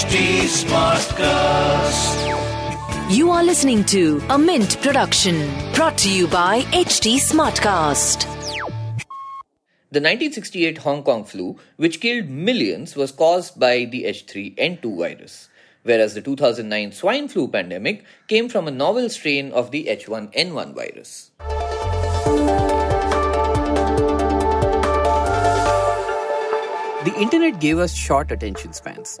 HT Smartcast. You are listening to a Mint production brought to you by HT Smartcast. The 1968 Hong Kong flu, which killed millions, was caused by the H3N2 virus, whereas the 2009 swine flu pandemic came from a novel strain of the H1N1 virus. The internet gave us short attention spans.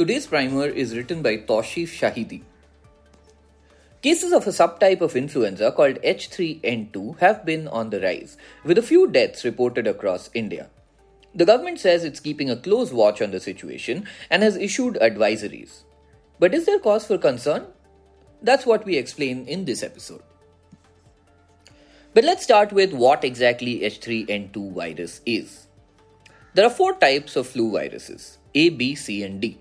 Today's primer is written by Tauseef Shahidi. Cases of a subtype of influenza called H3N2 have been on the rise, with a few deaths reported across India. The government says it's keeping a close watch on the situation and has issued advisories. But is there cause for concern? That's what we explain in this episode. But let's start with what exactly H3N2 virus is. There are four types of flu viruses A, B, C, and D.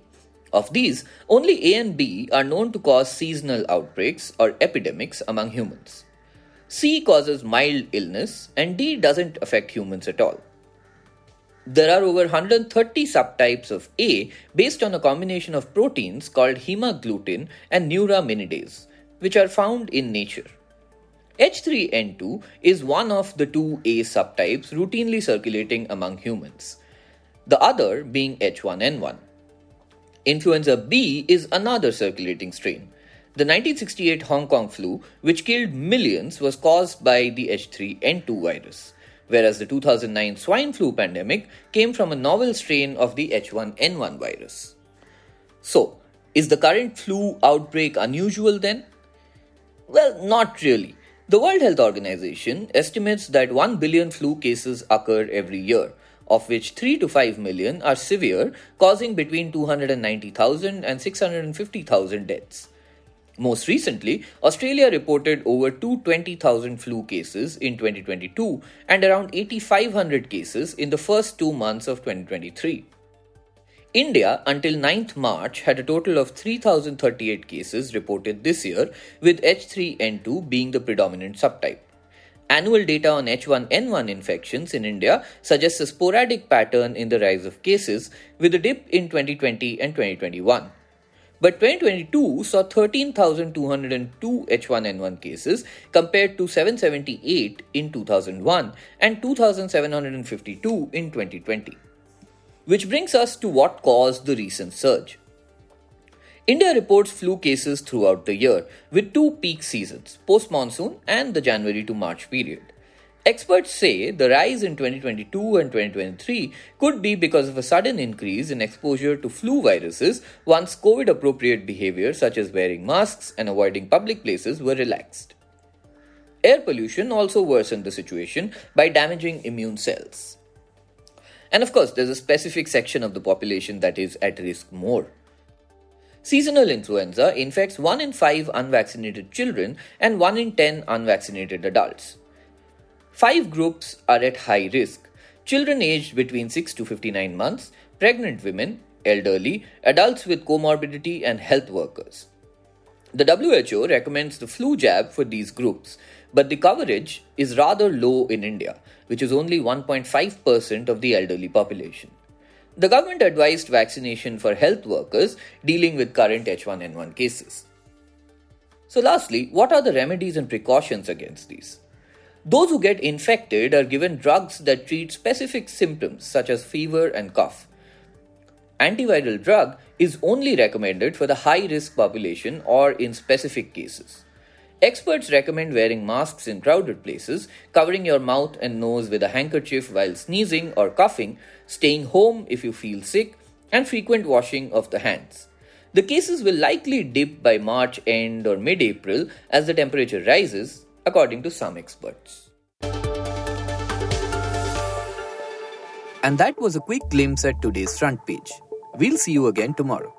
Of these, only A and B are known to cause seasonal outbreaks or epidemics among humans. C causes mild illness, and D doesn't affect humans at all. There are over 130 subtypes of A based on a combination of proteins called hemagglutinin and neuraminidase, which are found in nature. H3N2 is one of the two A subtypes routinely circulating among humans, the other being H1N1. Influenza B is another circulating strain. The 1968 Hong Kong flu, which killed millions, was caused by the H3N2 virus, whereas the 2009 swine flu pandemic came from a novel strain of the H1N1 virus. So, is the current flu outbreak unusual then? Well, not really. The World Health Organization estimates that 1 billion flu cases occur every year, of which 3 to 5 million are severe, causing between 290,000 and 650,000 deaths. Most recently, Australia reported over 220,000 flu cases in 2022 and around 8,500 cases in the first two months of 2023. India, until 9th March, had a total of 3,038 cases reported this year, with H3N2 being the predominant subtype. Annual data on H1N1 infections in India suggests a sporadic pattern in the rise of cases, with a dip in 2020 and 2021. But 2022 saw 13,202 H1N1 cases compared to 778 in 2001 and 2,752 in 2020. Which brings us to what caused the recent surge. India reports flu cases throughout the year, with two peak seasons, post monsoon and the January to March period. Experts say the rise in 2022 and 2023 could be because of a sudden increase in exposure to flu viruses once COVID appropriate behavior such as wearing masks and avoiding public places were relaxed. Air pollution also worsened the situation by damaging immune cells. And of course, there's a specific section of the population that is at risk more. Seasonal influenza infects 1 in 5 unvaccinated children and 1 in 10 unvaccinated adults. Five groups are at high risk children aged between 6 to 59 months, pregnant women, elderly, adults with comorbidity, and health workers. The WHO recommends the flu jab for these groups, but the coverage is rather low in India, which is only 1.5% of the elderly population. The government advised vaccination for health workers dealing with current H1N1 cases. So, lastly, what are the remedies and precautions against these? Those who get infected are given drugs that treat specific symptoms such as fever and cough. Antiviral drug is only recommended for the high risk population or in specific cases. Experts recommend wearing masks in crowded places, covering your mouth and nose with a handkerchief while sneezing or coughing, staying home if you feel sick, and frequent washing of the hands. The cases will likely dip by March end or mid April as the temperature rises, according to some experts. And that was a quick glimpse at today's front page. We'll see you again tomorrow.